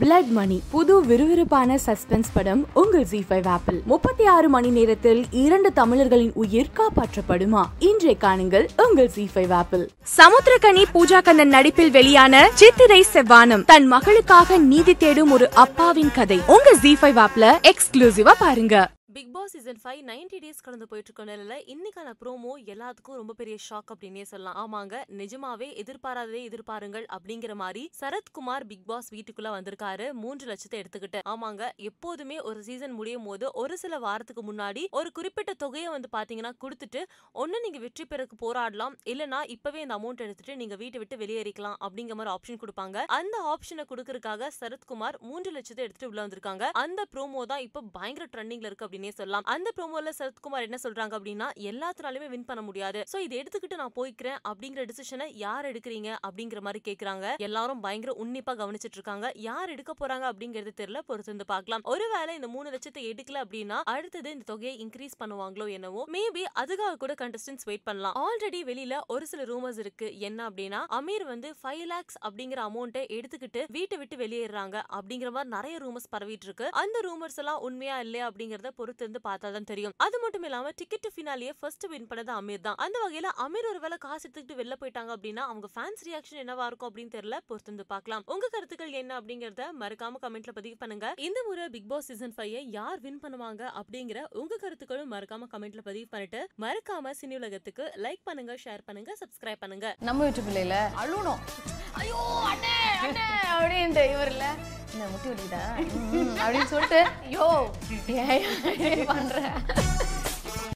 Blood மணி புது விறுவிறுப்பான suspense படம் உங்கள் ஜி ஃபைவ் ஆப்பிள் முப்பத்தி ஆறு மணி நேரத்தில் இரண்டு தமிழர்களின் உயிர் காப்பாற்றப்படுமா? இன்றைய காணுங்கள் உங்கள் ஜி ஃபைவ் ஆப்பிள் சமுத்திரகனி பூஜா கண்ணன் நடிப்பில் வெளியான சித்திரை செவ்வானம். தன் மகளுக்காக நீதி தேடும் ஒரு அப்பாவின் கதை. உங்க ஜி ஃபைவ் ஆப்ல எக்ஸ்க்ளூசிவா பாருங்க. Boss season five ninety days கடந்து போயிட்டு இருக்க நிலையில இன்னைக்கான ப்ரோமோ எல்லாத்துக்கும் ரொம்ப பெரிய ஷாக் அப்படின்னே சொல்லலாம். ஆமாங்க நிஜமாவே எதிர்பாராததே எதிர்பாருங்கள் அப்படிங்கிற மாதிரி சரத்குமார் பிக் பாஸ் வீட்டுக்குள்ள வந்திருக்காரு. மூன்று லட்சத்தை எடுத்துக்கிட்டு. ஆமாங்க எப்போதுமே ஒரு சீசன் முடியும் போது ஒரு சில வாரத்துக்கு முன்னாடி ஒரு குறிப்பிட்ட தொகையை வந்து பாத்தீங்கன்னா கொடுத்துட்டு ஒண்ணு நீங்க வெற்றி பெறக்கு போராடலாம். இல்லனா இப்பவே இந்த அமௌண்ட் எடுத்துட்டு நீங்க வீட்டை விட்டு வெளியேறிக்கலாம். அப்படிங்கிற மாதிரி ஆப்ஷன் கொடுப்பாங்க. அந்த ஆப்ஷனை கொடுக்கறதுக்காக சரத்குமார் மூன்று லட்சத்தை எடுத்துட்டு உள்ள வந்திருக்காங்க. அந்த ப்ரோமோ தான் இப்ப பயங்கர ட்ரெண்டிங்ல இருக்கு அப்படின்னே சொல்லலாம். அந்த ப்ரோமோல சரத்குமார் என்ன சொல்றாங்க அப்படின்னா எல்லாத்தினாலுமே வின் பண்ண முடியாது. சோ இதை எடுத்துக்கிட்டு நான் போய்க்கிறேன் அப்படிங்கிற டிசிஷனை யார் எடுக்கிறீங்க அப்படிங்கிற மாதிரி கேக்குறாங்க. எல்லாரும் பயங்கர உன்னிப்பா கவனிச்சிட்டு இருக்காங்க. யார் எடுக்க போறாங்க அப்படிங்கிறது தெரியல. பொறுத்து வந்து பார்க்கலாம். ஒருவேளை இந்த மூணு லட்சத்தை எடுக்கல அப்படின்னா அடுத்தது இந்த தொகையை இன்க்ரீஸ் பண்ணுவாங்களோ என்னவோ மேபி அதுக்காக கூட கண்டஸ்டன்ஸ் வெயிட் பண்ணலாம். ஆல்ரெடி வெளியில ஒரு சில ரூமர்ஸ் இருக்கு. என்ன அப்படின்னா அமீர் வந்து ஃபைவ் லேக்ஸ் அப்படிங்கிற அமௌண்ட்டை எடுத்துக்கிட்டு வீட்டை விட்டு வெளியேறாங்க அப்படிங்கிற மாதிரி நிறைய ரூமர்ஸ் பரவிட்டு இருக்கு. அந்த ரூமர்ஸ் எல்லாம் உண்மையா இல்லையா அப்படிங்கறத பொறுத்து வந்து பார்த்தா தான் தெரியும். அது மட்டும் இல்லாம டிக்கெட் ஃபினாலியே ஃபர்ஸ்ட் வின் பண்ணது அமீர் தான். அந்த வகையில அமீர் ஒருவேளை காசு எடுத்துக்கிட்டு வெளில போயிட்டாங்க அப்படின்னா அவங்க ஃபேன்ஸ் ரியாக்ஷன் என்னவா இருக்கும் அப்படின்னு தெரியல. பொறுத்திருந்து பார்க்கலாம். உங்க கருத்துக்கள் என்ன அப்படிங்கறத மறக்காம கமெண்ட்ல பதிவு பண்ணுங்க. இந்த முறை பிக் பாஸ் சீசன் ஃபைவ் யார் வின் பண்ணுவாங்க அப்படிங்கிற உங்க கருத்துக்களும் மறக்காம கமெண்ட்ல பதிவு பண்ணிட்டு மறக்காம சினி உலகத்துக்கு லைக் பண்ணுங்க ஷேர் பண்ணுங்க சப்ஸ்கிரைப் பண்ணுங்க. நம்ம யூடியூப் அழுணும் ஐயோ அண்ணே! அப்படின்ட்டு. இவர்ல இல்ல. என்ன முட்டி வலிக்குதா? அப்படின்னு சொல்லிட்டு ஐயோ பண்ற?